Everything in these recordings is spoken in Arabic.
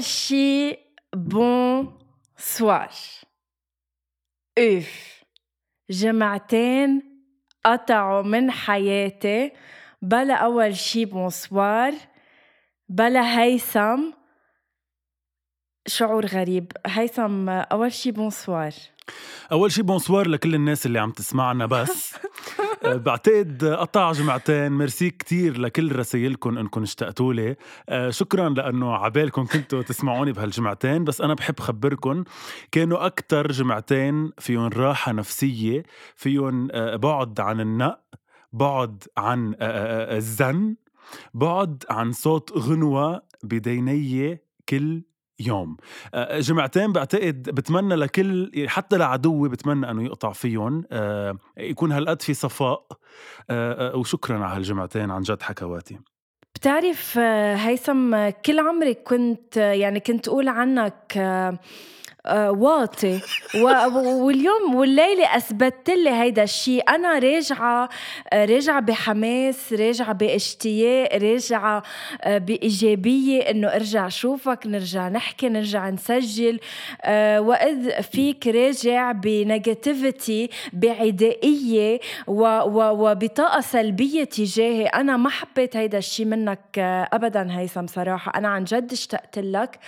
أول شي bonsoir أوف جمعتين قطعوا من حياتي. يلا أول شي bonsoir يلا هيثم. شعور غريب. هيثم أول شي bonsoir أول شي bonsoir لكل الناس اللي عم تسمعنا بس. آه، بعتقد قطع جمعتين. ميرسي كتير لكل رسايلكم انكم اشتقتوا لي آه، شكرا لأنه عبالكم كنتوا تسمعوني بهالجمعتين بس أنا بحب خبركم كانوا أكثر جمعتين فيهم راحة نفسية فيهم آه، بعد عن النق بعد عن الزن بعد عن صوت غنوة بديني كل يوم. آه، جمعتين بعتقد بتمنى لكل حتى لعدوي بتمنى أنه يقطع فيهم. آه، يكون هالقد في صفاء. آه، وشكرا على هالجمعتين عن جد حكواتي. بتعرف هيثم كل عمري كنت يعني كنت أقول عنك واطي. واليوم والليلة أثبتت لي هيدا الشيء أنا راجعة آه، راجعة بحماس راجعة باشتياق راجعة آه، بإيجابية إنه أرجع شوفك نرجع نحكي نرجع نسجل. وإذ فيك راجع بنيجاتيفيتي بعدائية وبطاقة سلبية تجاهي. أنا ما حبيت هيدا الشيء منك أبدا هيثم صراحة. أنا عن جد اشتقت لك.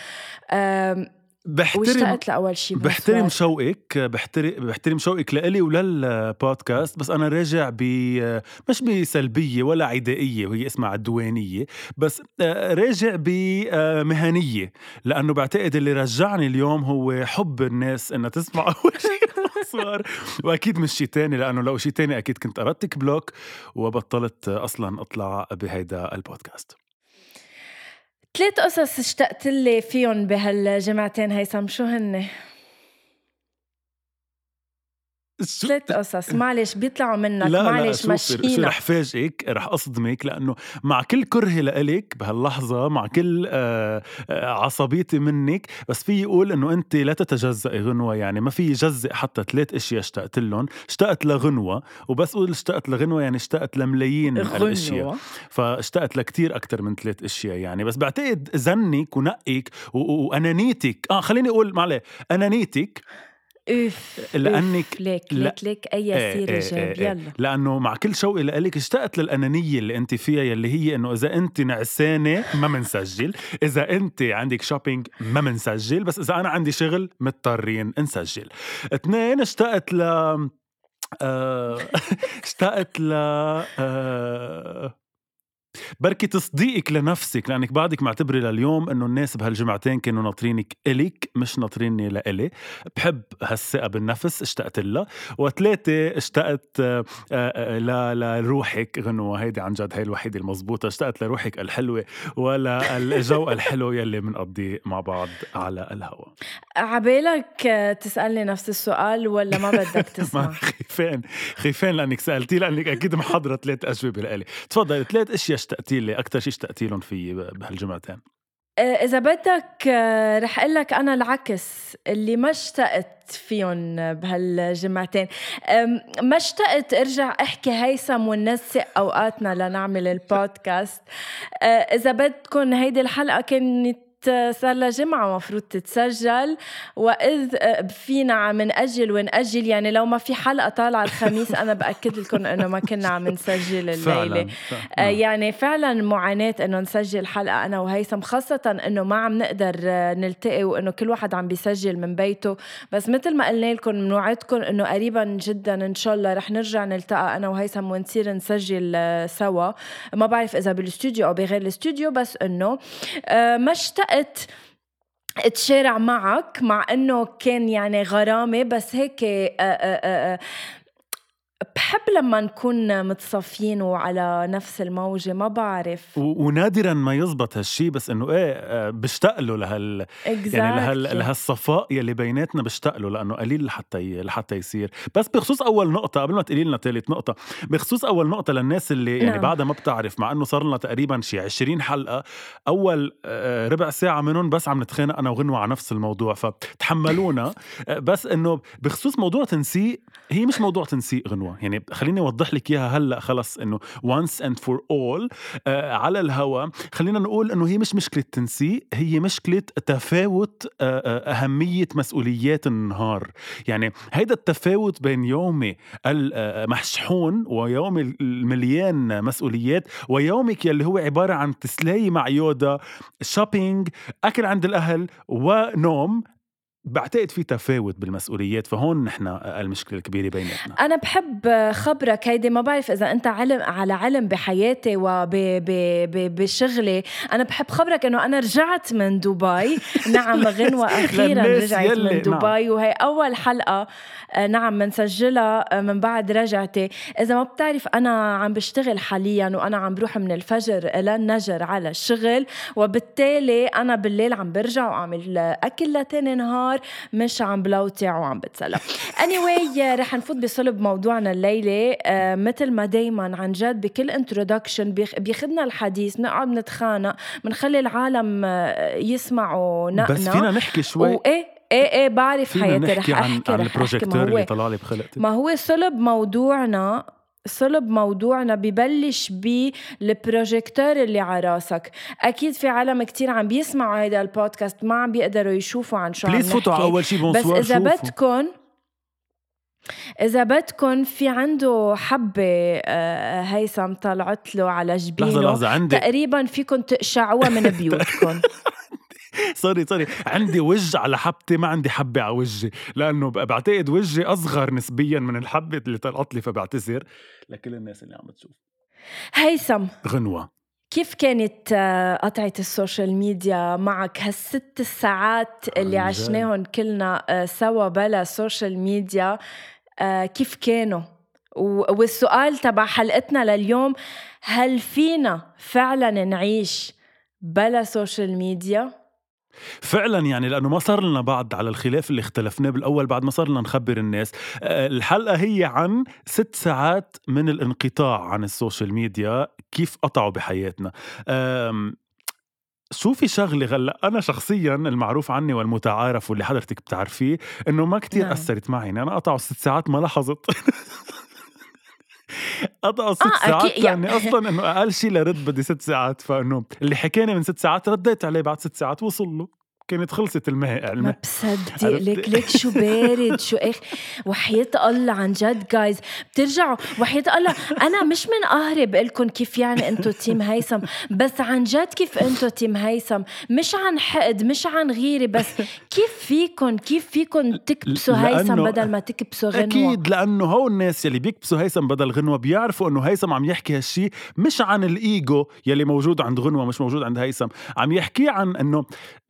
بحترم لأول شيء بحترم شوقك بحترم بحترم شوقك لإلي وللبودكاست بس أنا راجع ب مش بسلبية ولا عدائية وهي اسمها عدوانية بس آه، راجع بمهنيه لأنه بعتقد اللي رجعني اليوم هو حب الناس إنها تسمع أول شيء صار. وأكيد مش شيء تاني لأنه لو شيء تاني أكيد كنت أردتك بلوك وبطلت أصلا أطلع بهيدا البودكاست ثلاث قصص اشتقت لي فيهم بهالجمعتين هيثم شو هن؟ ثلاث قصص. معلش بيطلعوا منك. لا معلش مشينا شو رح فاجئك رح أصدمك لأنه مع كل كرهي لإلك بهاللحظة مع كل آه، آه، عصبيتي منك بس في يقول إنه أنت لا تتجزئي غنوة. يعني ما في يجزئ حتى ثلاث أشياء اشتقت لهم. اشتقت لغنوة وبس أقول اشتقت لغنوة يعني اشتقت لملايين من الأشياء. فاشتقت لكتير أكثر من ثلاث أشياء يعني. بس بعتقد زنك ونقك وأنانيتك آه خليني أقول معلش أنانيتك أوف لأنك ليك ليك ليك أي إيه، سيرة إيه، جاب إيه، يلا. لأنه مع كل شوقي لك اشتقت للأنانية اللي أنت فيها يلي هي إنه إذا أنت نعسانة ما منسجل إذا أنت عندك شوبينج ما منسجل بس إذا أنا عندي شغل مضطرين نسجل. اثنين اشتقت ل آه، اشتقت ل آه، بركي تصديقك لنفسك لأنك بعدك معتبرة لليوم إنه الناس بهالجمعتين كانوا ناطرينك الك مش ناطريني لإلي. بحب هالثقة بالنفس اشتقت لها. وثلاثة اشتقت آه، آه، لروحك. غنوة هيدي عن جد هي الوحيدة المضبوطه اشتقت لروحك الحلوة ولا الجو الحلو يلي بنقضيه مع بعض على الهواء عبالك تسألني نفس السؤال ولا ما بدك تسمع؟ خيفان خيفان لأنك سالتي لأنك أكيد محضرة ثلاث أجوبة لإلي. تفضل ثلاث أشياء اشتقتي لي أكثر شيء اشتقتي لهم في بهالجمعتين؟ آه، إذا بدك آه، رح أقول لك أنا العكس اللي ما اشتقت فيهم بهالجمعتين. ما اشتقت أرجع أحكي هيثم وننسق أوقاتنا لنعمل البودكاست. آه، إذا بدكم هيدي الحلقة كانت صار لها جمعة مفروض تتسجل وإذ فينا عم نأجل ونأجل يعني لو ما في حلقة طالعة الخميس أنا بأكد لكم إنه ما كنا عم نسجل الليلة فعلا. فعلا. يعني فعلا معاناة إنه نسجل حلقة أنا وهيثم خاصة إنه ما عم نقدر نلتقي وإنه كل واحد عم بيسجل من بيته بس مثل ما قلنا لكم بنوعدكم إنه قريبا جدا إن شاء الله رح نرجع نلتقى أنا وهيثم ونصير نسجل سوا ما بعرف إذا بالاستوديو أو بغير الاستوديو بس إنه ما اشتقت اشتقت اتشارع معك مع إنه كان يعني غرامة بس هيك آآ آآ بحب لما نكون متصفين وعلى نفس الموجة ما بعرف و- ونادرا ما يزبط هالشي بس إنه إيه آه، بشتاق له لهال يعني لهال exactly. لهالصفاء يلي بيناتنا بشتاق له لأنه قليل لحتى ي... لحتى يصير بس بخصوص أول نقطة قبل ما تقولي لنا ثالث نقطة بخصوص أول نقطة للناس اللي يعني نعم. بعدها ما بتعرف مع إنه صار لنا تقريبا شي 20 حلقة أول آه، ربع ساعة منهم بس عم نتخانق أنا وغنوة على نفس الموضوع فتحملونا آه، بس إنه بخصوص موضوع تنسيق هي مش موضوع تنسيق يعني خليني أوضح لك إياها هلأ خلص إنه and for all آه، على الهوا. خلينا نقول إنه هي مش مشكلة تنسيق هي مشكلة تفاوت آه، آه، أهمية مسؤوليات النهار. يعني هيدا التفاوت بين يومي المحشحون ويومي المليان مسؤوليات ويومك يلي هو عبارة عن تسلاي مع يودا شوبينج أكل عند الأهل ونوم. بعتقد في تفاوت بالمسؤوليات فهون نحن المشكلة الكبيره بيناتنا. أنا بحب خبرك هيدي ما بعرف إذا أنت علم على علم بحياتي وبشغلي أنا بحب خبرك إنه أنا رجعت من دبي. نعم غنوة أخيرا للناس رجعت يلي- من دبي. وهي أول حلقة آه، نعم منسجلها آه، من بعد رجعتي. إذا ما بتعرف أنا عم بشتغل حاليا وأنا عم بروح من الفجر للنجر على الشغل. وبالتالي أنا بالليل عم برجع وأعمل أكل لتاني نهار. مش عم بلوتع وعم بتسلى. Anyway رح نفوت بصلب موضوعنا الليلة. آه، مثل ما دايما عن جد بكل انترودكشن بياخدنا الحديث بنقعد نتخانق بنخلي العالم آه، يسمعوا نقنا بس فينا نحكي شوي. وايه إيه إيه بعرف حياتي رح عن أحكي عن أحكي البروجيكتور اللي طلع لي بخلقتي. ما هو صلب موضوعنا صلب موضوعنا ببلش بالبروجيكتور اللي على راسك. أكيد في عالم كتير عم بيسمعوا هيدا البودكاست ما عم بيقدروا يشوفوا عن شو عم please فوتوا على أول شيء بس إذا. بدكم إذا بدكم في عنده حبة آه، هيثم طلعت له على جبينه. لحظة لحظة عندي تقريبا فيكم تقشعوها من بيوتكم sorry sorry عندي وجه على حبتي ما عندي حبة على وجهي لأنه بعتقد وجهي أصغر نسبيا من الحبة اللي طلعت لي فبعتذر لكل الناس اللي عم تشوف هيثم غنوة كيف كانت آه، قطعة ال social media معك هالست الساعات اللي. عشناهم كلنا آه، سوا بلا social media آه، كيف كانوا؟ والسؤال تبع حلقتنا لليوم هل فينا فعلا نعيش بلا social media؟ فعلا يعني لأنه ما صار لنا بعد على الخلاف اللي اختلفناه بالأول بعد ما صار لنا نخبر الناس. آه، الحلقة هي عن ست ساعات من الانقطاع عن ال social media كيف قطعوا بحياتنا. شو في شغلة هلا أنا شخصيا المعروف عني والمتعارف واللي حضرتك بتعرفيه إنه ما كتير نعم. أثرت معي. أنا قطعوا ست ساعات ما لاحظت. قطعوا ست آه، ساعات أكيد، لاني يعني- أصلا إنه أقل شيء لرد بدي ست ساعات فإنه اللي حكاني من ست ساعات رديت عليه بعد ست ساعات وصل له. كانت خلصت الماء ما بصدق؟ لك لك شو بارد شو إخ وحياة الله عن جد جايز بترجعوا وحياة الله. أنا مش من قهري بقول لكم كيف يعني أنتو تيم هيثم بس عن جد كيف أنتو تيم هيثم. مش عن حقد مش عن غيرة بس كيف فيكم كيف فيكم تكبسوا هيثم بدل ما تكبسوا غنوة؟ أكيد لأنه هو الناس يلي بيكبسوا هيثم بدل غنوة بيعرفوا إنه هيثم عم يحكي هالشي مش عن الإيجو يلي موجود عند غنوة مش موجود عند هيثم. عم يحكي عن إنه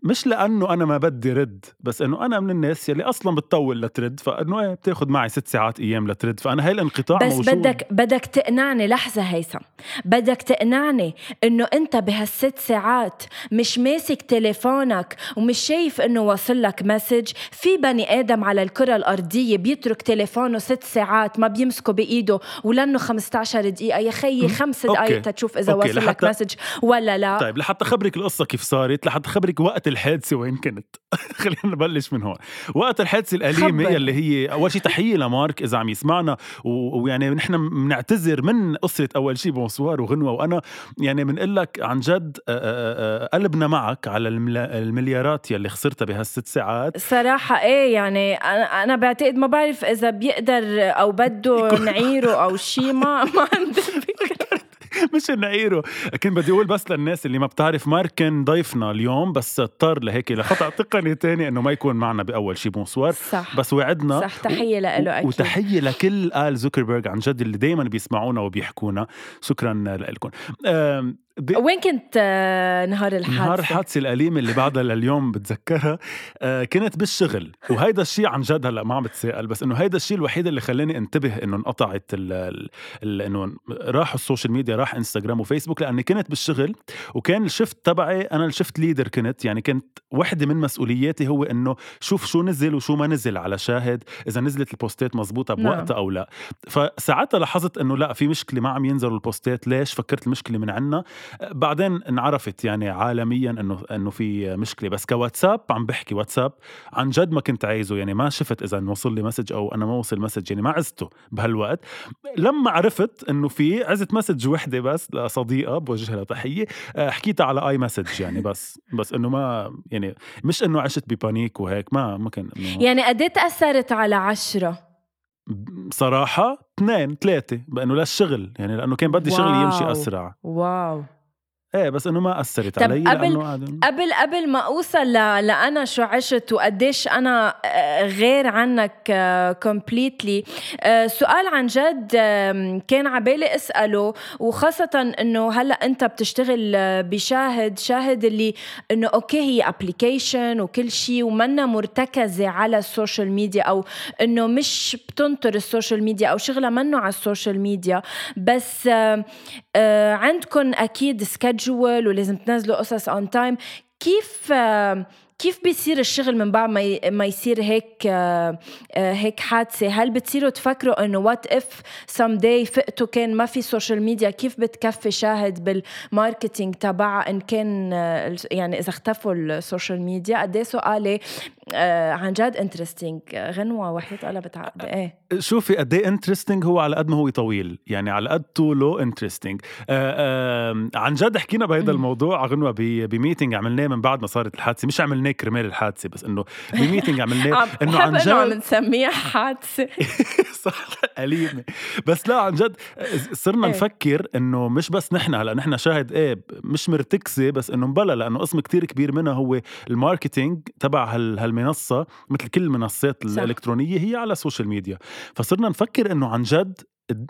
مش لأنه أنا ما بدي رد بس إنه أنا من الناس يلي أصلا بتطول لترد فإنه إيه بتاخد معي ست ساعات أيام لترد. فأنا هاي الانقطاع بس موجود. بدك بدك تقنعني لحظة هيثم. بدك تقنعني إنه أنت بهالست ساعات مش ماسك تليفونك ومش شايف إنه وصل لك message. في بني آدم على الكرة الأرضية بيترك تليفونه ست ساعات ما بيمسكه بإيده ولأنه 15 دقيقة. يا خيي خمس. دقائق تشوف إذا وصل لك message ولا لا. طيب لحتى خبرك القصة كيف صارت لحتى خبرك وقت الحادثة وين كنت. خلينا نبلش من هون. وقت الحادثة الأليمة خبر. يلي هي أول شيء تحية لمارك إذا عم يسمعنا. ويعني نحن بنعتذر من قصة أول شيء بونسوار وغنوة. وأنا يعني بنقول لك عن جد آه، آه، آه، قلبنا معك على المليارات يلي خسرتها بهالست ساعات. صراحة إيه يعني أنا أنا بعتقد ما بعرف إذا بيقدر أو بده نعيره أو شيء ما ما عندي فكرة. مش النعيره كنت بدي أقول بس للناس اللي ما بتعرف مارك كان ضيفنا اليوم بس اضطر لهيك لخطا تقني تاني إنه ما يكون معنا بأول شي. bonsoir. صح. بس وعدنا. صح. تحية له أكيد. وتحية لكل آل زوكربيرج عن جد اللي دايما بيسمعونا وبيحكونا. شكرا لكم دي وين كنت آه، نهار الحادثة؟ نهار الحادثة الأليمة اللي بعدها لليوم بتذكرها آه، كنت بالشغل وهيدا الشيء عن جد هلأ ما عم بتساءل بس إنه هيدا الشيء الوحيد اللي خلاني انتبه إنه انقطعت إنه راحوا ال social media راح إنستغرام وفيسبوك لأني كنت بالشغل وكان ال shift تبعي أنا ال shift leader كنت يعني كنت وحدة من مسؤولياتي هو إنه شوف شو نزل وشو ما نزل على شاهد إذا نزلت البوستات مزبوطة بوقتها نعم. أو لا فساعتها لاحظت إنه لا في مشكلة ما عم ينزلوا البوستات ليش فكرت المشكلة من عنا بعدين انعرفت يعني عالميا انه إنه في مشكلة. بس كواتساب عم بحكي واتساب عن جد ما كنت عايزه. يعني ما شفت إذا وصل لي message أو أنا ما وصل message يعني ما عزته بهالوقت. لما عرفت إنه في عزت message وحدة بس لصديقة بوجه لها تحيه آه، حكيتها على iMessage يعني بس بس إنه ما يعني مش إنه عشت ب panic وهيك ما ما كان يعني قد إيه تأثرت على عشرة؟ صراحة اثنين ثلاثة لأنه للشغل يعني لأنه كان بدي شغلي يمشي أسرع. wow. إيه بس إنه ما أثرت علي قبل قبل قبل ما أوصل ل... لأنا شو عشت وقديش أنا آه، غير عنك completely آه، سؤال عن جد كان عبالي أسأله وخاصة إنه هلأ أنت بتشتغل آه، بشاهد شاهد اللي إنه okay هي application وكل شيء ومنا مرتكزة على ال social media أو إنه مش بتنطر ال social media أو شغلها منه على ال social media. بس عندكم أكيد sched schedule ولازم تنزلوا قصص on time كيف كيف بيصير الشغل من بعد ما ما يصير هيك آه، آه، هيك حادثة؟ هل بتصيروا تفكروا إنه what if some day فقتوا كان ما في social media كيف بتكفي شاهد بال marketing تبعها إن كان آه، يعني إذا اختفوا ال social media؟ قد إيه سؤالي عن جد interesting غنوة وحيد قلبت إيه. شوفي قد إيه interesting هو على قد ما هو طويل. يعني على قد طوله interesting عن جد حكينا بهذا الموضوع غنوه ب meeting عملناه من بعد ما صارت الحادثة. مش عملناه كرمال الحادثة بس إنه ب meeting عملناه. إنه عن جد عم نسميها حادثة. صح أليمة. بس لا عن جد صرنا إيه. نفكر إنه مش بس نحن هلأ نحن شاهد إيه مش مرتكزة بس إنه مبلا لأنه قسم كتير كبير منها هو ال marketing تبع هالمنصة مثل كل المنصات الإلكترونية هي على ال social media فصرنا نفكر إنه عن جد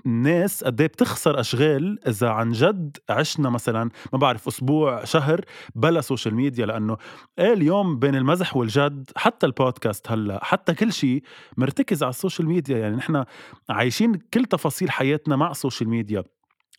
الناس قد إيه بتخسر أشغال إذا عن جد عشنا مثلا ما بعرف أسبوع شهر بلا social media لأنه إيه اليوم بين المزح والجد؟ حتى البودكاست هلأ حتى كل شيء مرتكز على ال social media يعني نحن عايشين كل تفاصيل حياتنا مع ال social media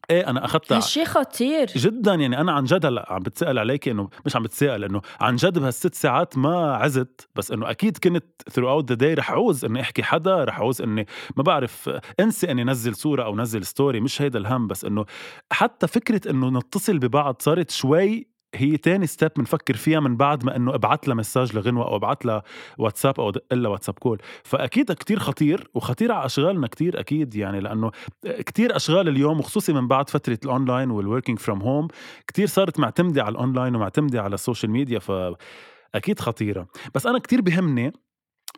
إيه أنا أخذتها هالشي خطير. جدا. يعني أنا عن جد هلا عم بتسأل عليك إنه مش عم بتسأل إنه عن جد بهالست ساعات ما عزت بس إنه أكيد كنت throughout the day رح عوز إني أحكي حدا رح عوز إني ما بعرف انسى إني نزل صورة أو نزل story مش هيدا الهم بس إنه حتى فكرة إنه نتصل ببعض صارت شوي هي تاني step بنفكر فيها من بعد ما إنه أبعت لها message لغنوة أو أبعت لها واتساب أو دق لها واتساب call فأكيد كتير خطير وخطير على أشغالنا كتير أكيد يعني لأنه كتير أشغال اليوم وخصوصي من بعد فترة ال online وال working from home كتير صارت معتمدة على الاونلاين ومعتمدة على ال social media فأكيد خطيرة. بس أنا كتير بهمني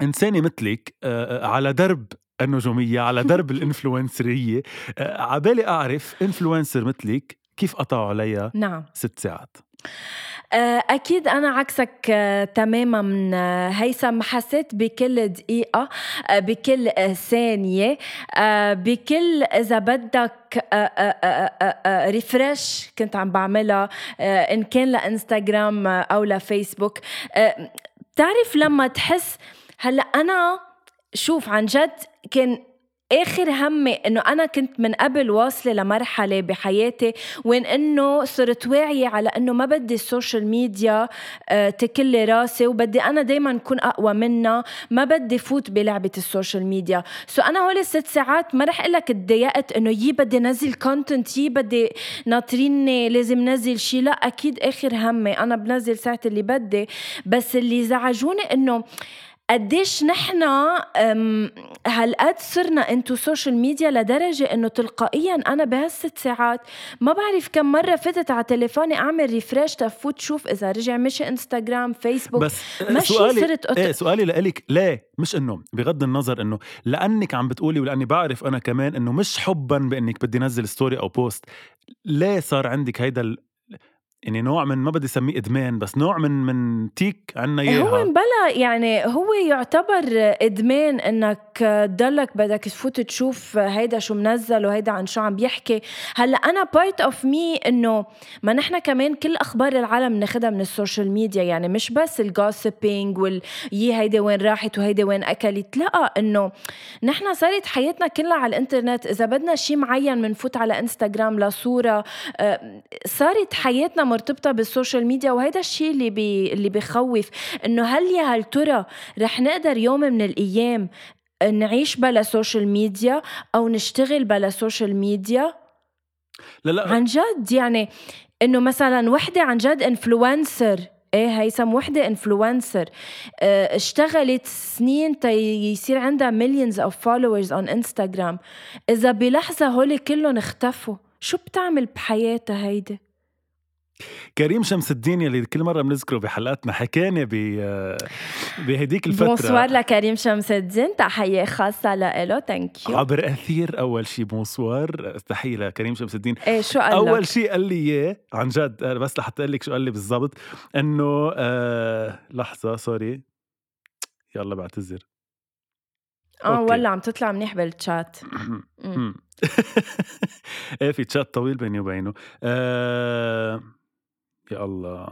إنسانة مثلك على درب النجومية على درب الإنفلونسرية. عبالي أعرف إنفلونسر مثلك كيف قطعوا عليها نعم. ست ساعات؟ آه، أكيد أنا عكسك آه، تماما آه، هيثم. حسيت بكل دقيقة بكل ثانية بكل إذا بدك ريفرش كنت عم بعملها إن كان لإنستغرام أو لفيسبوك. بتعرف لما تحس هلأ أنا شوف عن جد كان آخر همي إنه أنا كنت من قبل واصلة لمرحلة بحياتي وين إنه صرت واعية على إنه ما بدي ال social media آه، تكلي راسي وبدي أنا دائما اكون أقوى منها ما بدي فوت بلعبة ال social media so أنا هول الست ساعات ما رح أقول لك تضايقت إنه يي بدي نزل content يي بدي ناطريني لازم نزل شيء لا أكيد آخر همي أنا بنزل ساعة اللي بدي بس اللي زعجوني إنه قديش نحن هالقد صرنا into social media لدرجة إنه تلقائيا أنا بهالست ساعات ما بعرف كم مرة فتت على تليفوني أعمل refresh تفوت شوف إذا رجع مشي انستغرام فيسبوك بس ماشي سؤالي صرت أط... إيه سؤالي لإلك. ليه؟ مش إنه بغض النظر إنه لأنك عم بتقولي ولأني بعرف أنا كمان إنه مش حبا بإنك بدي نزل story أو post ليه صار عندك هيدا يعني نوع من ما بدي أسميه إدمان بس نوع من من tic عنا هو إياها. مبلا يعني هو يعتبر إدمان إنك تضلك بدك تفوت تشوف هيدا شو منزل وهيدا عن شو عم بيحكي. هلأ أنا part of me إنه ما نحن كمان كل أخبار العالم بناخدها من ال social media يعني مش بس ال gossiping وال يي هيدي وين راحت وهيدي وين أكلت. لا إنه نحن صارت حياتنا كلها على الإنترنت. إذا بدنا شيء معين بنفوت على إنستغرام لصورة آه، صارت حياتنا مرتبطة بال social media وهيدا الشيء اللي بي اللي بخوف إنه هل يا هل ترى رح نقدر يوم من الأيام نعيش بلا social media أو نشتغل بلا social media؟ لا لا. عن جد؟ يعني إنه مثلا وحدة عن جد influencer إيه هيثم وحدة influencer اشتغلت سنين تي يصير عندها millions of followers on انستغرام إذا بلحظة هول كلهم اختفوا شو بتعمل بحياتها هيدي؟ كريم شمس الدين يلي كل مرة بنذكره بحلقاتنا حكاني ب بهديك الفترة. بونسوار لكريم شمس الدين تحية خاصة لإله ثانك يو عبر أثير أول شيء bonsoir تحية لكريم شمس الدين. إيه شو قال أول لك؟ شيء قال لي إياه عن جد بس لحتى أقول لك شو قال لي بالضبط إنه آه لحظة sorry يلا بعتذر. آه. ولا عم تطلع منيح بالشات مم. إيه في تشات طويل بيني وبينه. آه يا الله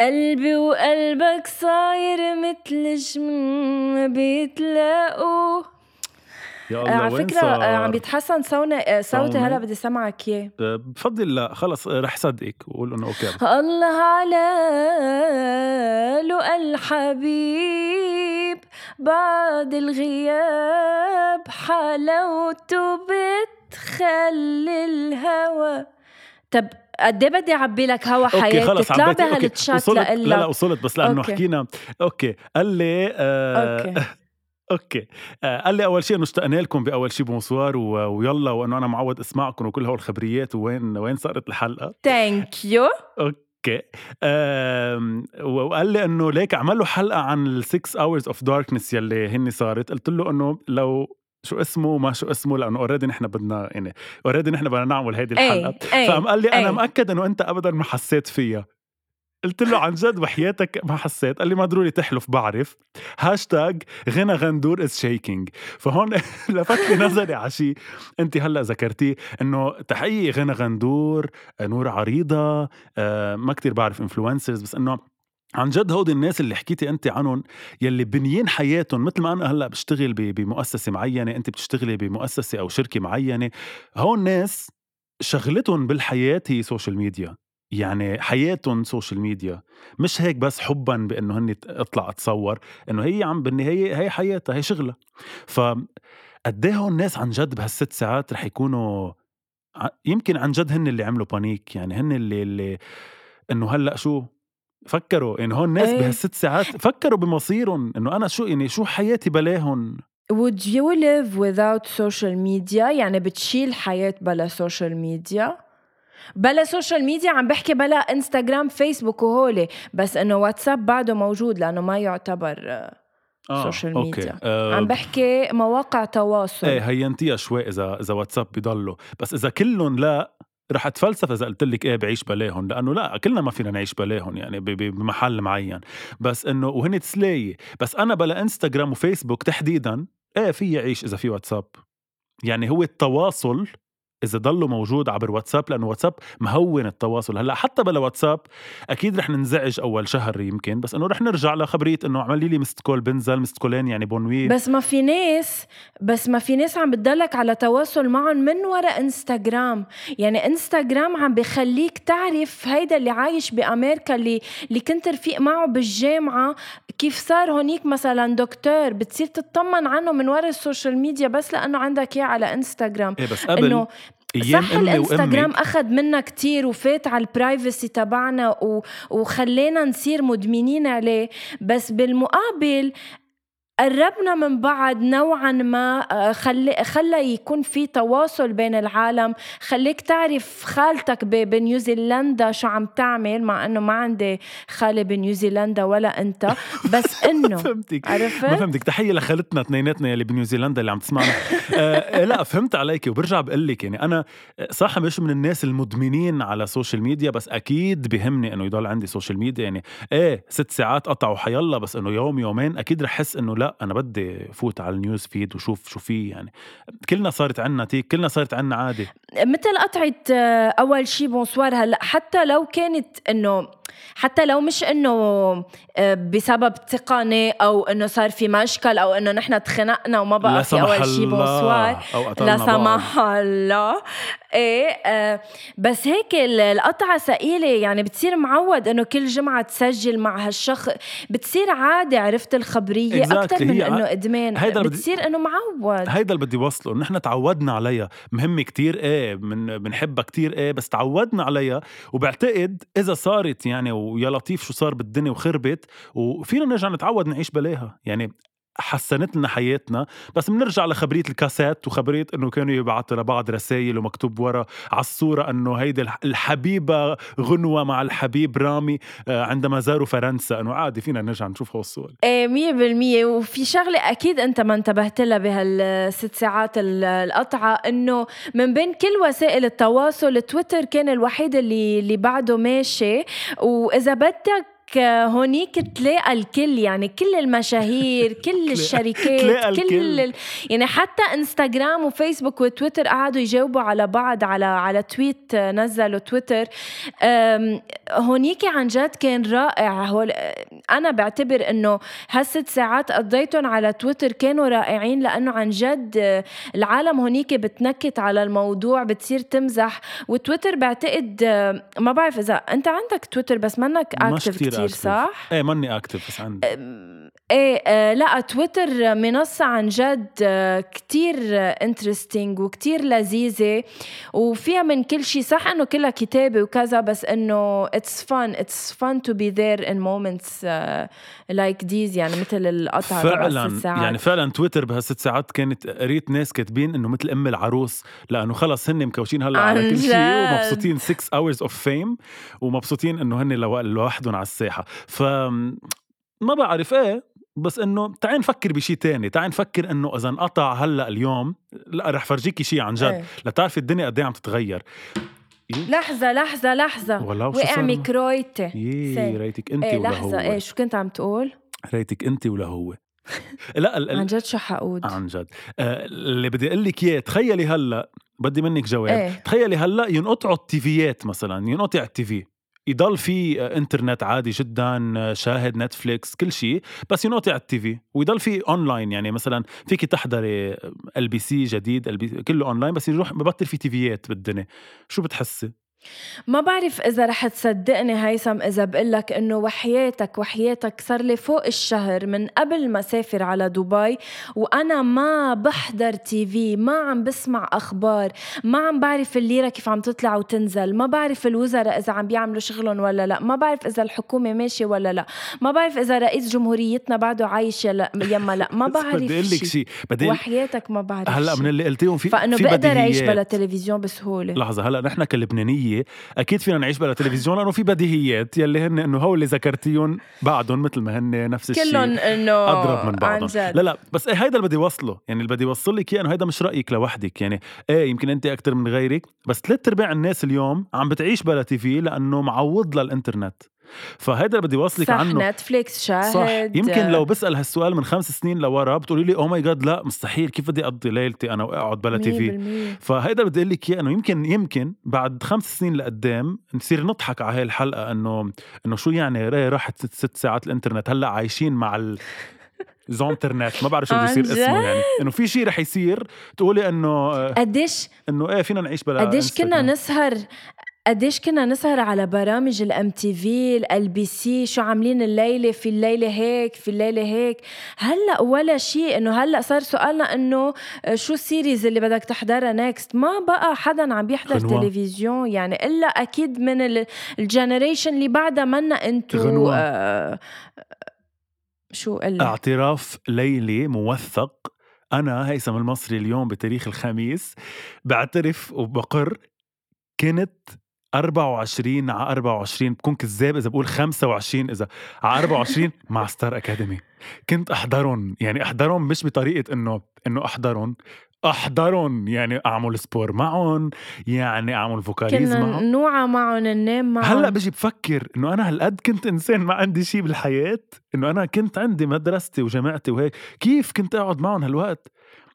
قلبي وقلبك صاير مثل ما بيتلاقوا يا آه، الله على فكرة آه، عم صار؟ بيتحسن صونا صوتي صونة؟ هلأ بدي سمعك إياه. آه، بفضل لا خلص آه، رح صدقك. وقول إنه أوكي. الله على لقى الحبيب. بعد الغياب حلاوته بتخلي الهوى. طب قد إيه بدي أعبي لك هوا أوكي حياتي؟ خلص أوكي بهالتشات لا لا وصلت بس لأنه أوكي. حكينا أوكي قال لي آه أوكي. أوكي. آه قال لي أول شيء إنه اشتقنا لكم بأول شيء بونسوار و- ويلا وإنه أنا معود أسمعكم وكل هول الخبريات. وين وين صارت الحلقة؟ ثانك يو أوكي. وقال لي إنه ليك عمل له حلقة عن ال 6 hours of darkness يلي هن صارت. قلت له إنه لو شو اسمه وما شو اسمه لأنه already نحن بدنا يعني already نحن بدنا نعمل هيدي إيه الحلقة. إيه فقام قال لي أنا إيه. مأكد إنه أنت ابدا ما حسيت فيها. قلت له عن جد وحياتك ما حسيت. قال لي ما ضروري تحلف بعرف. هاشتاج غنى غندور is shaking فهون لفت لي نظري على شيء. أنت هلأ ذكرتيه إنه تحقيق غنى غندور نور عريضة آه، ما كتير بعرف influencers بس إنه عن جد هودي الناس اللي حكيتي أنت عنهم يلي بنيين حياتهم مثل ما أنا هلأ بشتغل بمؤسسة معينة أنت بتشتغلي بمؤسسة أو شركة معينة هون ناس شغلتهم بالحياة هي social media يعني حياتهم social media مش هيك بس حبا بأنه هن اطلع أتصور إنه هي عم بالنهاية هي حياتها هي شغلها. ف قد إيه هون ناس عن جد بهالست ساعات رح يكونوا يمكن عن جد هن اللي عملوا panic يعني هن اللي اللي إنه هلأ شو؟ فكروا يعني هون ناس إيه. بهالست ساعات فكروا بمصيرهم إنه أنا شو يعني شو حياتي بلاهم Would you live without social media يعني بتشيل حياة بلا social media بلا social media عم بحكي بلا انستغرام فيسبوك وهولي بس إنه واتساب بعده موجود لأنه ما يعتبر آه، social media. آه عم بحكي مواقع تواصل. إيه هينتيها شوي إذا إذا واتساب بضلوا بس إذا كلهم لا رح أتفلسف إذا قلت لك إيه بعيش بلاهم لأنه لا كلنا ما فينا نعيش بلاهم يعني بمحل معين. بس إنه وهن تسلايه بس أنا بلا إنستغرام وفيسبوك تحديدا إيه في أعيش إذا في واتساب؟ يعني هو التواصل إذا ضله موجود عبر واتساب لأنه واتساب مهون التواصل. هلأ حتى بلا واتساب أكيد رح ننزعج أول شهر يمكن بس إنه رح نرجع لخبرية إنه عملي لي missed call بنزل missed call ين يعني bonne nuit بس ما في ناس بس ما في ناس عم بتضلك على تواصل معهم من وراء إنستغرام. يعني إنستغرام عم بخليك تعرف هيدا اللي عايش بأمريكا اللي اللي كنت رفيق معه بالجامعة كيف صار هونيك مثلا دكتور. بتصير تطمن عنه من وراء ال social media بس لأنه عندك إياه على إنستغرام. إيه بس قبل إنه أيام صح أمي الإنستغرام أخذ منا كتير وفات على البرايفسي تبعنا و... وخلينا نصير مدمنين عليه. بس بالمقابل قربنا من بعض نوعا ما آه، خلي خلى يكون في تواصل بين العالم. خليك تعرف خالتك بنيوزيلندا شو عم تعمل مع إنه ما عندي خالة بنيوزيلندا ولا أنت. بس إنه فهمتك. عرفت؟ ما فهمتك. تحية لخالتنا اثنيناتنا يلي بنيوزيلندا اللي عم تسمعنا. آه لا فهمت عليك وبرجع بقول لك يعني أنا صح مش من الناس المدمنين على ال social media بس أكيد بهمني إنه يضل عندي social media يعني. إيه ست ساعات قطعوا حيلا بس إنه يوم يومين أكيد رح احس إنه لا أنا بدي فوت على ال news feed وشوف شو في يعني. كلنا صارت عنا tic كلنا صارت عنا عادي مثل قطعة آه، أول شي bonsoir هلا حتى لو كانت إنه حتى لو مش إنه آه، بسبب تقني أو إنه صار في مشكل أو إنه نحن تخنقنا وما بقى في أول شيء bonsoir لا سمح الله. إيه آه بس هيك القطعة ثقيلة يعني بتصير معود إنه كل جمعة تسجل مع هالشخص بتصير عادة عرفت الخبرية exactly. أكثر من إنه إدمان. هيدا بتصير. إنه معود. هيدا اللي بدي وصله. نحن تعودنا عليها. مهمة كتير إيه من بنحبها كتير إيه بس تعودنا عليها. وبعتقد إذا صارت يعني ويا لطيف شو صار بالدنيا وخربت وفينا نرجع نتعود نعيش بلاها. يعني حسنت لنا حياتنا بس بنرجع لخبرية الكاسات وخبرية إنه كانوا يبعثوا لبعض رسائل ومكتوب ورا على الصورة إنه هيدي الحبيبة غنوة مع الحبيب رامي آه، عندما زاروا فرنسا. إنه عادي فينا نرجع نشوف هو الصور إيه مية بالمية. وفي شغلة أكيد أنت ما انتبهت لها بهالست ساعات القطعة إنه من بين كل وسائل التواصل تويتر كان الوحيد اللي اللي بعده ماشي. وإذا بدك هونيك تلاقى الكل يعني كل المشاهير كل الشركات كل ال... يعني حتى انستغرام وفيسبوك وتويتر قعدوا يجاوبوا على بعض على على tweet نزلوا تويتر هونيك عن جد كان رائع. هول أنا بعتبر إنه هالست ساعات قضيتهم على تويتر كانوا رائعين لأنه عن جد العالم هونيك بتنكت على الموضوع بتصير تمزح. وتويتر بعتقد ما بعرف إذا أنت عندك تويتر بس منك active كتير صح؟ إيه ماني active بس عندي إيه آه لا تويتر منصة عن جد آه كتير interesting وكتير لذيذة وفيها من كل شيء صح إنه كلها كتابة وكذا بس إنه اتس فun اتس fun to be there in moments لايك these يعني مثل القطعة فعلا يعني فعلا تويتر بهالست ساعات كانت قريت ناس كاتبين إنه مثل أم العروس. لأنه خلص هن مكوشين هلأ على كل شيء ومبسوطين 6 hours of fame ومبسوطين إنه هن لوحدهم على الساحة. ف ما بعرف إيه بس إنه تعال نفكر بشيء تاني تعال نفكر إنه إذا انقطع هلأ اليوم لا رح فرجيكي شيء عن جد إيه. لتعرفي الدنيا قد إيه عم تتغير. إيه؟ لحظة لحظة لحظة. وقع ميكرويتي. يي ريتك انت إيه ولا لحظة هو؟ إيه شو كنت عم تقول؟ ريتك انت ولا هو؟ لا ال... عن جد شو حقود؟ عن جد. آه اللي بدي أقول لك إياه تخيلي هلأ بدي منك جواب. إيه؟ تخيلي هلأ ينقطعوا ال TV ات مثلا ينقطع ال TV يضل في انترنت عادي جدا شاهد نتفليكس كل شيء بس ينقطع على ال TV. ويضل في اونلاين يعني مثلا فيك تحضري LBC جديد كله اونلاين بس يروح ببطل في TV ات بالدنيا. شو بتحسي؟ ما بعرف إذا رح تصدقني هيثم إذا بقول لك إنه وحياتك وحياتك صار لي فوق الشهر من قبل ما سافر على دبي وأنا ما بحضر تي في ما عم بسمع أخبار ما عم بعرف الليرة كيف عم تطلع وتنزل ما بعرف الوزراء إذا عم بيعملوا شغلهم ولا لا ما بعرف إذا الحكومة ماشية ولا لا ما بعرف إذا رئيس جمهوريتنا بعده عايش يلا يما لا ما بعرف بدي أقول لك شيء بدي وحياتك ما بعرف هلا من اللي قلتيهم في فإنه بقدر أعيش بلا تلفزيون بسهولة. لحظة هلا نحن كلبنانية أكيد فينا نعيش بلا تلفزيون لأنه في بديهيات. يلي هن إنه هو اللي ذكرتيهم بعدهم مثل ما هن نفس الشيء. كلهم إنه أضرب من بعضهم. لا لا بس إيه هيدا اللي بدي وصله يعني اللي بدي وصل لك إياه إنه هيدا مش رأيك لوحدك. يعني إيه يمكن أنت أكثر من غيرك بس ثلاث أرباع الناس اليوم عم بتعيش بلا TV لأنه معوض للإنترنت. فهيدا بدي وصلك عنه. نتفليكس شاهد. صح. يمكن لو بسأل هالسؤال من خمس سنين لورا بتقولي لي oh my god لا مستحيل. كيف بدي أقضي ليلتي أنا وأقعد بلا TV فهيدا بدي أقول لك إياه إنه يمكن يمكن بعد خمس سنين لقدام نصير نضحك على هاي الحلقة إنه إنه شو يعني راحت ست ساعات الإنترنت. هلأ عايشين مع الإنترنت ما بعرف شو بده يصير اسمه يعني. إنه في شيء رح يصير تقولي إنه قديش؟ إنه إيه فينا نعيش بلا قديش كنا نسهر قديش كنا نسهر على برامج ال MTV ال LBC شو عاملين الليلة في الليلة هيك في الليلة هيك. هلأ ولا شيء إنه هلأ صار سؤالنا إنه آه، شو ال series اللي بدك تحضرها next ما بقى حدا عم بيحضر قنوات. تلفزيون يعني إلا أكيد من ال generation اللي بعدها منا إنتو آه شو قلي اعتراف ليلي موثق. أنا هيثم المصري اليوم بتاريخ الخميس. بعترف وبقر كنت 24 على 24 بكون كذاب إذا بقول 25 إذا على 24 مع Star Academy كنت أحضرهم يعني أحضرهم مش بطريقة إنه إنه أحضرهم أحضرهم يعني أعمل sport معهم يعني أعمل vocalises كنا معهم. نوعى معهم ننام معهم. هلأ بجي بفكر إنه أنا هالقد كنت إنسان ما عندي شيء بالحياة إنه أنا كنت عندي مدرستي وجامعتي وهيك كيف كنت أقعد معهم هالوقت؟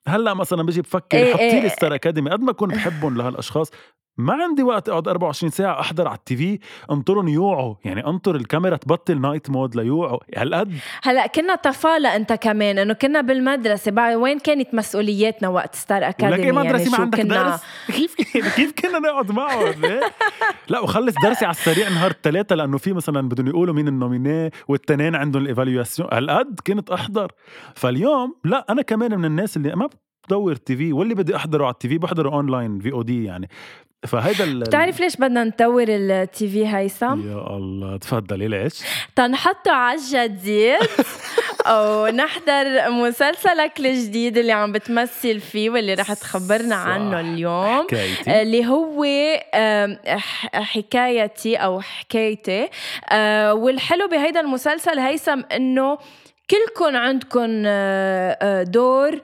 هلأ مثلا بجي بفكر إيه حطي إيه لي Star Academy قد ما كنت بحبهم لهالأشخاص ما عندي وقت أقعد 24 ساعة أحضر على ال TV. انطرهم يوعوا. يعني انطر الكاميرا تبطل night mode ليوعوا. هالقد هلأ كنا طفالة أنت كمان إنه كنا بالمدرسة. بعد وين كانت مسؤولياتنا وقت Star Academy ولك إيه مدرسة يعني ما عندك كنا؟ درس؟ كيف كيف كنا نقعد معهم؟ لا وخلص درسي على السريع نهار الثلاثة لأنه في مثلا بدهم يقولوا مين ال nominés والتنين عندهم ال évaluation هالقد كنت أحضر. فاليوم لا أنا كمان من الناس اللي ما بدور TV واللي بدي أحضره على ال TV بحضره online VOD يعني. فهيدا ال- بتعرف ليش بدنا ندور ال TV هيثم؟ يا الله تفضلي ليش؟ تنحطه على الجديد أو نحضر مسلسلك الجديد اللي عم بتمثل فيه واللي رح تخبرنا صح. عنه اليوم حكايتي اللي هو حكايتي أو حكايتي آه، والحلو بهيدا المسلسل هيثم إنه كلكم عندكم آه، آه، دور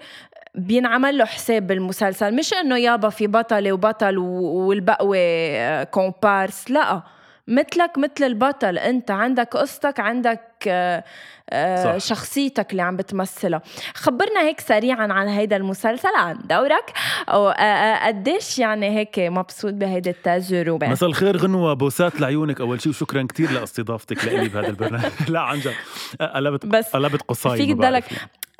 بينعمل له حساب بالمسلسل. مش إنه يابا في بطلة وبطل و- والبقوة آه، كومبارس لا. مثلك مثل البطل. أنت عندك قصتك عندك آه، آه، صح. شخصيتك اللي عم بتمثلها. خبرنا هيك سريعا عن هيدا المسلسل. عن دورك. أو آه، آه، قديش يعني هيك مبسوط بهيدي التجربة؟ مساء الخير غنوة بوسات لعيونك أول شيء وشكرا كتير لأستضافتك لإلي بهذا البرنامج. لا عن جد. قلبت بس قلبت قصاي فيك تضلك.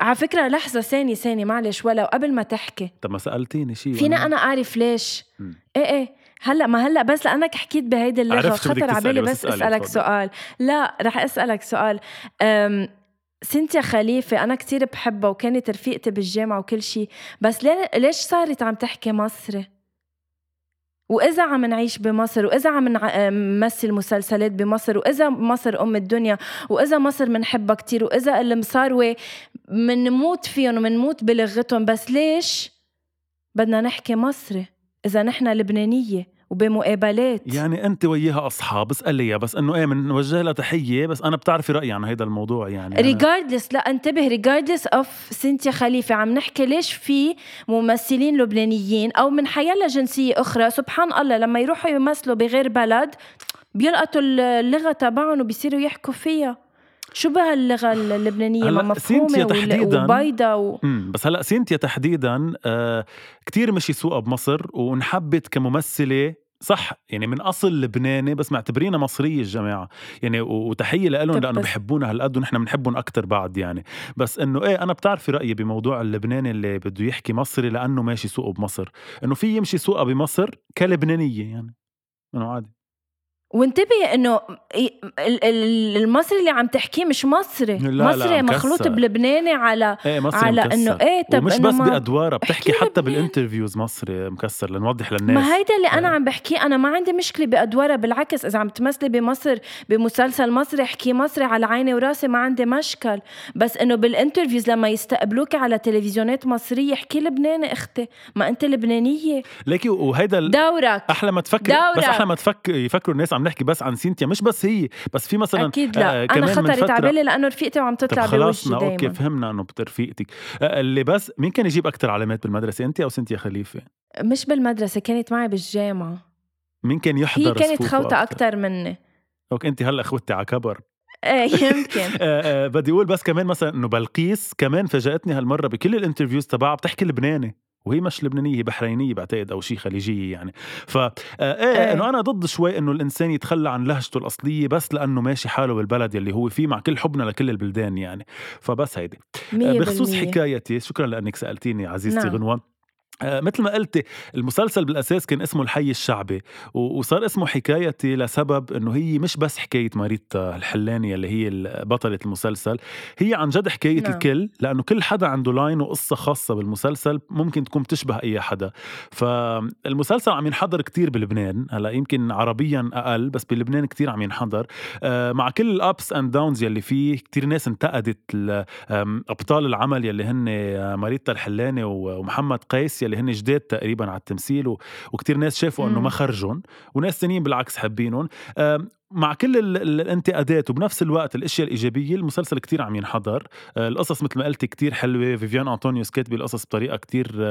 على فكرة لحظة ثانية ثانية معلش ولو قبل ما تحكي طب ما سألتيني شيء فينا أنا أعرف ليش مم. إيه إيه هلأ ما هلأ بس لأنك حكيت بهيدي بدك خطر على بالي بس بس أسألك تفضلي. سؤال لا رح أسألك سؤال أم سنتيا خليفة أنا كتير بحبها وكانت رفيقتي بالجامعة وكل شيء بس ليه- ليش صارت عم تحكي مصري؟ وإذا عم نعيش بمصر وإذا عم نع- نمثل مسلسلات بمصر وإذا مصر أم الدنيا وإذا مصر منحبها كتير وإذا المصاروة منموت فيهم ومنموت بلغتهم بس ليش بدنا نحكي مصري إذا نحن لبنانية؟ وبمقابلات. يعني أنت وياها أصحاب اسأليها بس إنه إيه بنوجه لها تحية بس أنا بتعرفي رأيي عن هذا الموضوع يعني. regardless لا انتبه regardless of سينتيا خليفه عم نحكي ليش في ممثلين لبنانيين أو من حيلا جنسيه أخرى. سبحان الله لما يروحوا يمثلوا بغير بلد بيلقطوا اللغة تبعهم وبيصيروا يحكوا فيها. شو بها اللغة اللبنانية؟ ما مفهومة تحديداً- وبيضة و... بس هلا سينتيا تحديدا آه كتير مشي سوقها بمصر وانحبت كممثلة صح يعني من أصل لبناني بس معتبرينها مصرية الجماعة. يعني وتحية لهم لأنه بحبونا هالقد ونحن بنحبهم أكثر بعد يعني. بس إنه إيه أنا بتعرفي رأيي بموضوع اللبناني اللي بده يحكي مصري لأنه ماشي سوقه بمصر. إنه في يمشي سوقها بمصر كلبنانية يعني. إنه عادي. وانتبه إنه ال- ال- المصري اللي عم تحكيه مش مصري لا، لا، مصري مخلوط مكسر. بلبناني على إيه مصري على. إنه إيه طب إنه بس بأدوارها بتحكي حتى. بالانترفيوز مصري مكسر لنوضح للناس ما هيدا اللي أنا إيه. عم بحكيه أنا ما عندي مشكلة بأدوارها بالعكس إذا عم تمثلي بمصر بمسلسل مصري احكي مصري على عيني وراسي ما عندي مشكل بس إنه بال interviews لما يستقبلوك على تلفزيونات مصرية احكي لبناني أختي ما أنت لبنانية ليكي وهيدا دورك أحلى ما تفكر بس دورك. أحلى ما تفكر يفكروا الناس عم نحكي بس عن سينتيا مش بس هي بس في مثلا أكيد لا. آه، أنا خطرت على بالي لأنه رفيقتي وعم طب تطلع خلصنا بوجهي okay دايما. فهمنا إنه برفيقتك آه، اللي بس مين كان يجيب أكثر علامات بالمدرسة؟ انت أو سينتيا خليفة؟ مش بالمدرسة كانت معي بالجامعة. مين كان هي يحضر كانت صفوفه خوته؟ أكثر مني. okay انت هلأ خوتتي على كبر. إيه يمكن. آه، آه، بدي أقول بس كمان مثلا إنه بلقيس كمان فاجأتني هالمرة بكل ال interviews تبعها بتحكي لبناني. وهي مش لبنانية هي بحرينية بعتقد أو شيء خليجية يعني ف آه، إيه إيه. إنه أنا ضد شوي إنه الإنسان يتخلى عن لهجته الأصلية بس لأنه ماشي حاله بالبلد يلي هو فيه مع كل حبنا لكل البلدان يعني فبس هيدي آه، بخصوص. حكايتي شكرا لأنك سألتيني عزيزتي نعم. غنوة مثل ما قلتي المسلسل بالأساس كان اسمه الحي الشعبي وصار اسمه حكايتي لسبب إنه هي مش بس حكاية ماريتا الحلاني اللي هي بطلة المسلسل هي عن جد حكاية نعم. الكل لأنه كل حدا عنده لاين وقصة خاصة بالمسلسل ممكن تكون بتشبه أي حدا فالمسلسل عم ينحضر كتير بلبنان هلأ يمكن عربيا أقل بس بلبنان كتير عم ينحضر آه مع كل ال ups and downs يلي فيه كتير ناس انتقدت أبطال العمل يلي هن آه، ماريتا الحلاني ومحمد قيس اللي هن جداد تقريبا على التمثيل و... وكتير ناس شافوا إنه ما خرجهم وناس تانيين بالعكس حابينهم مع كل الانتقادات وبنفس الوقت الأشياء الإيجابية المسلسل كتير عم ينحضر. آه، القصص مثل ما قلتي كتير حلوة. فيفيان أنطونيوس كاتبة القصص بطريقة كتير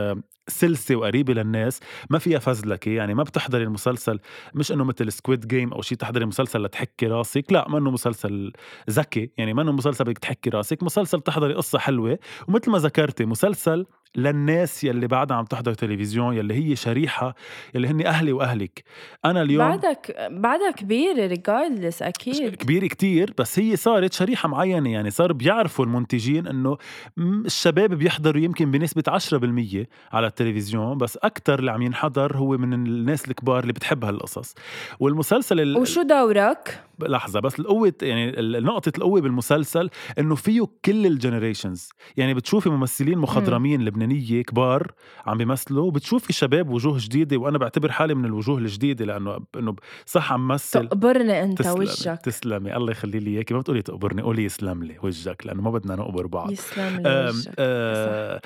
سلسة وقريبة للناس. ما فيها فزلكه يعني ما بتحضري المسلسل مش إنه مثل Squid Game أو شيء تحضري مسلسل لتحكي راسك لا ما إنه مسلسل ذكي. يعني ما إنه مسلسل بدك تحكي راسك مسلسل تحضري قصة حلوة. ومثل ما ذكرتي مسلسل للناس يلي بعدها عم تحضر تلفزيون يلي هي شريحة يلي هن أهلي وأهلك. أنا اليوم بعدك بعدها كبيرة regardless أكيد. كبيرة كتير بس هي صارت شريحة معينة يعني صار بيعرفوا المنتجين إنه الشباب بيحضروا يمكن بنسبة 10% على التلفزيون بس أكثر اللي عم ينحضر هو من الناس الكبار اللي بتحب هالقصص. والمسلسل ال... وشو دورك؟ لحظة بس القوة يعني نقطة القوة بالمسلسل إنه فيه كل الجنريشنز يعني بتشوفي ممثلين مخضرمين لبنانية كبار عم بيمثلوا بتشوفي شباب وجوه جديدة وأنا بعتبر حالي من الوجوه الجديدة لأنه إنه صح عم مثل. تقبرني أنت تسلمي وجهك. تسلمي. الله يخلي لي إياكي. ما بتقولي تقبرني قولي يسلم لي وجهك لأنه ما بدنا نقبر بعض. يسلم لي وجهك آه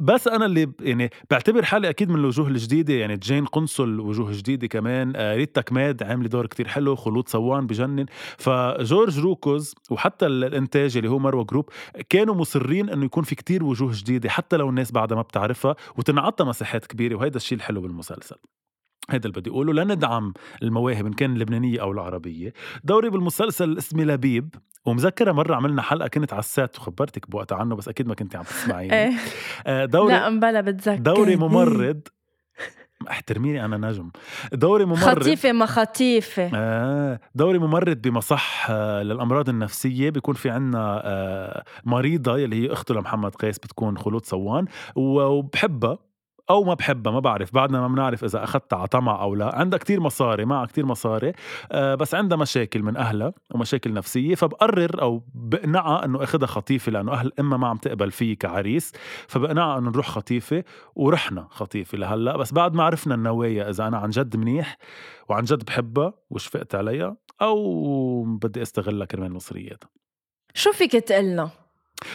بس أنا اللي يعني بعتبر حالي أكيد من الوجوه الجديدة. يعني جين قنصل وجوه جديدة كمان. آه ريتا كماد عاملة دور كتير حلو خلود صوان بجنن. فجورج روكوز وحتى الإنتاج اللي هو مروة Group كانوا مصرين إنه يكون في كتير وجوه جديدة حتى لو الناس بعدها ما بتعرفها وتنعطى مساحات كبيرة وهذا الشيء الحلو بالمسلسل. هذا اللي بدي أقوله. لندعم المواهب إن كان اللبنانيه أو العربية. دوري بالمسلسل اسمي لبيب ومذكرة مرة عملنا حلقة كنت على ال set وخبرتك بوقتها عنه بس أكيد ما كنت عم تسمعيني. إيه. آه، دوري لا مبلا بتذكر. دوري ممرض احترميني أنا نجم. دوري ممرض خطيفة ما خطيفة. آه دوري ممرض بمصح آه للأمراض النفسية. بيكون في عنا آه مريضة اللي هي أخته لمحمد قيس بتكون خلود صوان وبحبها. أو ما بحبها ما بعرف بعدنا ما بنعرف إذا أخذتها على طمع أو لا. عندها كتير مصاري معها كتير مصاري آه بس عندها مشاكل من أهلها ومشاكل نفسية فبقرر أو بقنعها إنه أخذها خطيفة لأنه أهل امها ما عم تقبل فيه كعريس فبقنعها إنه نروح خطيفة ورحنا خطيفة لهلأ. بس بعد ما عرفنا النوايا إذا أنا عن جد منيح وعن جد بحبها وشفقت عليها أو بدي أستغلها كرمال مصرياتها. شو فيك تقلنا؟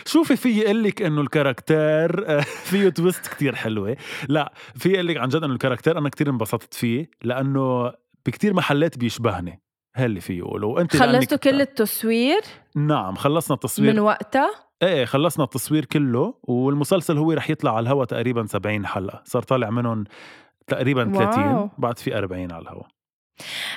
شوفي في يقول لك إنه الكاركتير فيه تويست كتير حلوة لا في يقول لك عن جد إنه الكاركتير أنا كتير انبسطت فيه لأنه بكتير محلات بيشبهني هل اللي فيه يقولوا. وانت خلصتوا كل التصوير؟ نعم خلصنا التصوير. من وقتها؟ إيه خلصنا التصوير كله والمسلسل هو رح يطلع على الهواء تقريبا 70 حلقة صار طالع منهم تقريبا 30 واو. بعد في 40 على الهواء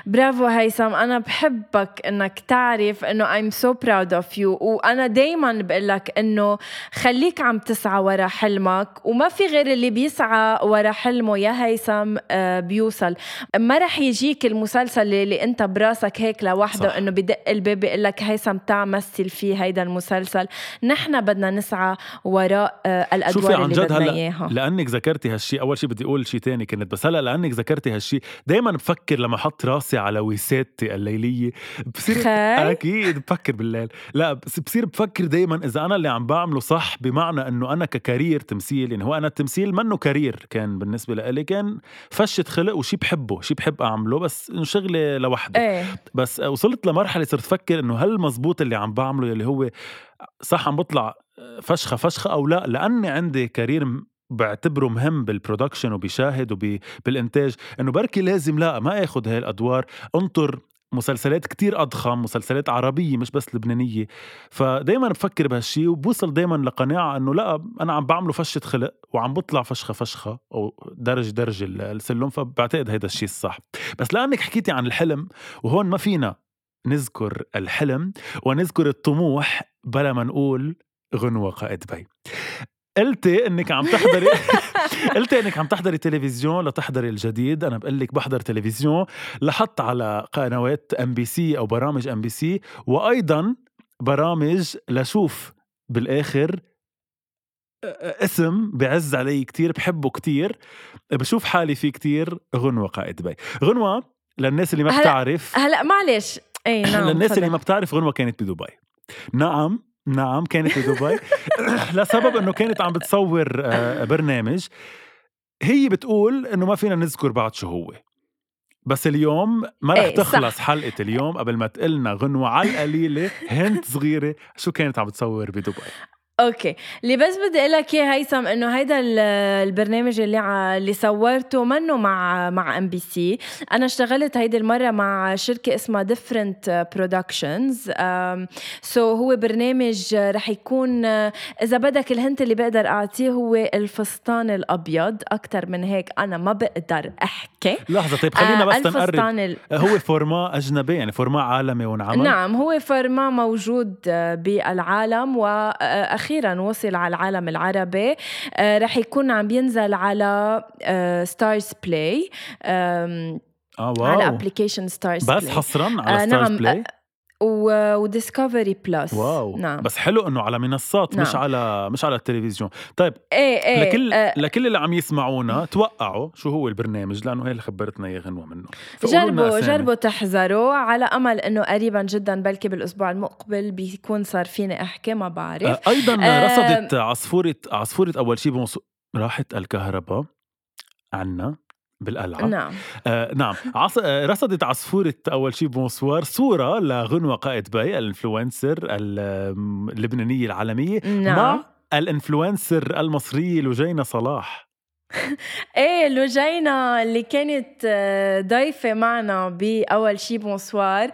برافو هيثم أنا بحبك إنك تعرف إنه I'm so proud of you وأنا دايما بقول لك إنه خليك عم تسعى ورا حلمك وما في غير اللي بيسعى ورا حلمه يا هيثم آه، بيوصل. ما رح يجيك المسلسل اللي أنت براسك هيك لوحده إنه بدق الباب بيقول لك هيثم تعال مثل فيه هيدا المسلسل. نحن بدنا نسعى وراء آه، الأدوار اللي بدنا إياها. لأنك ذكرتي هالشيء أول شيء بدي أقول شيء تاني كنت بس هلأ لأنك ذكرتي هالشيء دائما بفكر لما أحط راسي على وسادتي الليلية بصير. أكيد بفكر بالليل لا بصير بفكر دائما إذا أنا اللي عم بعمله صح بمعنى إنه أنا ككارير تمثيل يعني هو أنا التمثيل منه كارير كان بالنسبة لي كان فشه خلق وشي بحبه شي بحب أعمله بس شغلة لوحده إيه. بس وصلت لمرحلة صرت أفكر إنه هل مزبوط اللي عم بعمله اللي هو صح عم بطلع فشخة فشخة أو لا لأني عندي career بعتبره مهم بال production وبشاهد وبالانتاج إنه بركي لازم لا ما اخذ هاي الأدوار. انطر مسلسلات كتير أضخم مسلسلات عربية مش بس لبنانية. فدايما بفكر بهالشي وبوصل دايما لقناعة أنه لا أنا عم بعمله فشة خلق وعم بطلع فشخة فشخة أو درج درج السلم فبعتقد هيدا الشيء الصح. بس لأنك حكيتي عن الحلم وهون ما فينا نذكر الحلم ونذكر الطموح بلا ما نقول غنوة قائد بي. قلتي إنك عم تحضري قلتي إنك عم تحضري تلفزيون لتحضري الجديد. أنا بقول لك بحضر تلفزيون لحط على قنوات MBC أو برامج MBC وأيضا برامج لشوف بالآخر اسم بعز علي كتير بحبه كتير بشوف حالي فيه كتير غنوة قائد دبي غنوة للناس اللي ما هلأ- بتعرف هلا معلش. اي نعم للناس اللي. ما بتعرف غنوة كانت بدبي. نعم نعم كانت بدبي لسبب إنه كانت عم بتصور آه، برنامج. هي بتقول إنه ما فينا نذكر بعد شو هو. بس اليوم ما رح إيه، صح. تخلص حلقة اليوم قبل ما تقلنا غنوة على القليلة هنت صغيرة شو كانت عم بتصور بدبي؟ okay. اللي بس بدي أقول لك إياه هيثم إنه هيدا ال- البرنامج اللي. اللي صورته منه مع مع MBC أنا اشتغلت هيدي المرة مع شركة اسمها Different Productions so هو برنامج رح يكون إذا بدك ال hint اللي بقدر أعطيه هو الفستان الأبيض. أكثر من هيك أنا ما بقدر أحكي. لحظة طيب خلينا آه، بس نقرب. ال... هو format أجنبي يعني format عالمي ونعمل. نعم هو format موجود آه، بالعالم وأخيرا وصل على العالم العربي. آه، رح يكون عم بينزل على Starz Play آه على واو. application Starz بس Play حصرا آه، على Starz نعم، Play و Discovery Plus واو. نعم. بس حلو إنه على منصات مش نعم. على مش على التلفزيون. طيب إيه إيه لكل آه، لكل اللي عم يسمعونا توقعوا شو هو البرنامج؟ لأنه هي اللي خبرتنا اياه غنوة منه. جربوا. جربوا تحزروا على أمل إنه قريبا جدا بلكي بالأسبوع المقبل بيكون صار فيني أحكي ما بعرف. آه، أيضا آه، رصدت عصفورة عصفورة أول شيء بمص... راحت الكهرباء عنا. بالقلعة. نعم. آه نعم. عص... آه، رصدت عصفورة أول شيء bonsoir صورة لغنوة قائد باي ال influencer ال- اللبنانية العالمية نعم. مع ال influencer المصرية لجينة صلاح. إيه لوجينا اللي كانت آه، ضيفة معنا بأول شي bonsoir.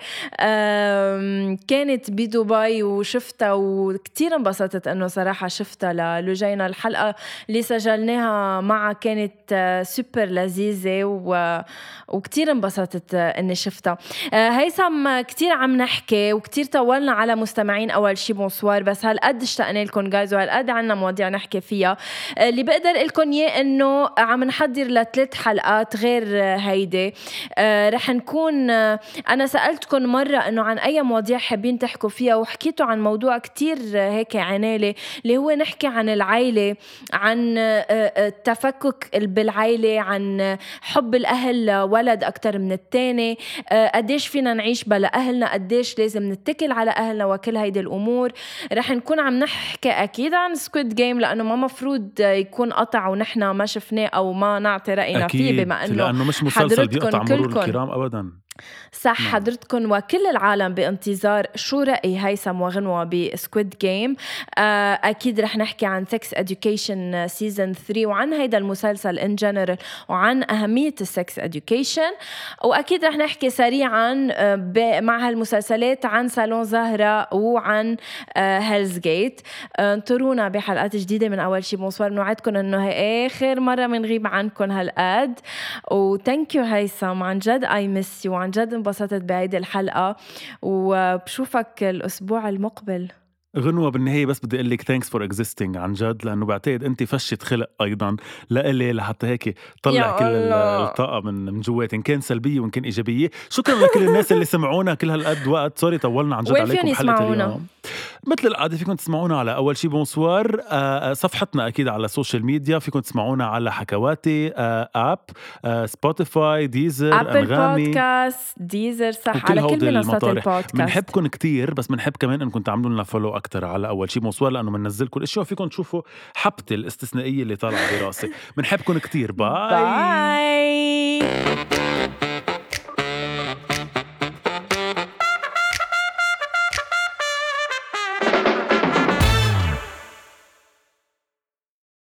كانت بدبي وشفتها وكتير انبسطت إنه صراحة شفتها للوجينا الحلقة اللي سجلناها معها كانت آه، سوبر لذيذة و... وكتير انبسطت آه، إني شفتها. هيثم كتير عم نحكي وكتير طولنا على مستمعين أول شي bonsoir بس هالقد اشتقنا لكم guys وهالقد عنا مواضيع نحكي فيها. اللي بقدر لكم إياه إنه عم نحضر لثلاث حلقات غير هيدي. آه، رح نكون آه، أنا سالتكم مرة إنه عن أي مواضيع حابين تحكوا فيها وحكيتوا عن موضوع كتير هيك عنالي اللي هو نحكي عن العيلة عن آه، التفكك بالعيلة عن حب الأهل لولد أكثر من الثاني قديش فينا نعيش بلا أهلنا قديش لازم نتكل على أهلنا وكل هيدي الأمور. رح نكون عم نحكي أكيد عن Squid Game لأنه ما مفروض يكون قطع ونحن ما شفناه أو ما نعطي رأينا فيه بما إنه لأنه مش مسلسل بيقطع مرور. الكرام أبدا صح نعم. حضرتكم وكل العالم بانتظار شو رأي هيثم وغنوة ب Squid Game آه، أكيد رح نحكي عن Sex Education season 3 وعن هيدا المسلسل in general وعن أهمية السكس education. وأكيد رح نحكي سريعا آه، مع هالمسلسلات عن سالون زهرة وعن Hell's Gate انطرونا بحلقات جديدة من أول شي. bonsoir نوعدكم إنه هي آخر مرة بنغيب عنكم هالقد. و thank you هيثم. عن جد I miss you عن جد انبسطت بهيدي الحلقة وبشوفك الأسبوع المقبل. غنوة بالنهاية بس بدي أقول لك thanks for existing عن جد لأنه بعتقد أنت فشة خلق أيضا. لإلي لحتى هيك طلع كل. الطاقة من من جواتي إن كان سلبية وإن كان إيجابية. شكرا لكل الناس اللي سمعونا كل هالقد وقت. sorry طولنا عن جد عليكم يسمعونا؟ اليوم. مثل العادة فيكم تسمعونا على أول شي bonsoir. آه، آه، صفحتنا أكيد على ال social media فيكم تسمعونا على حكواتي آه، app آه، Spotify Deezer Apple أنغامي. Podcast Deezer صح على كل منصات. البودكاست بنحبكم كتير بس بنحب كمان إنكم تعملوا لنا follow أكثر على أول شي bonsoir لأنه بننزلكم الاشياء فيكم تشوفوا حبتي الاستثنائية اللي طالعة براسي. بنحبكم كتير. bye bye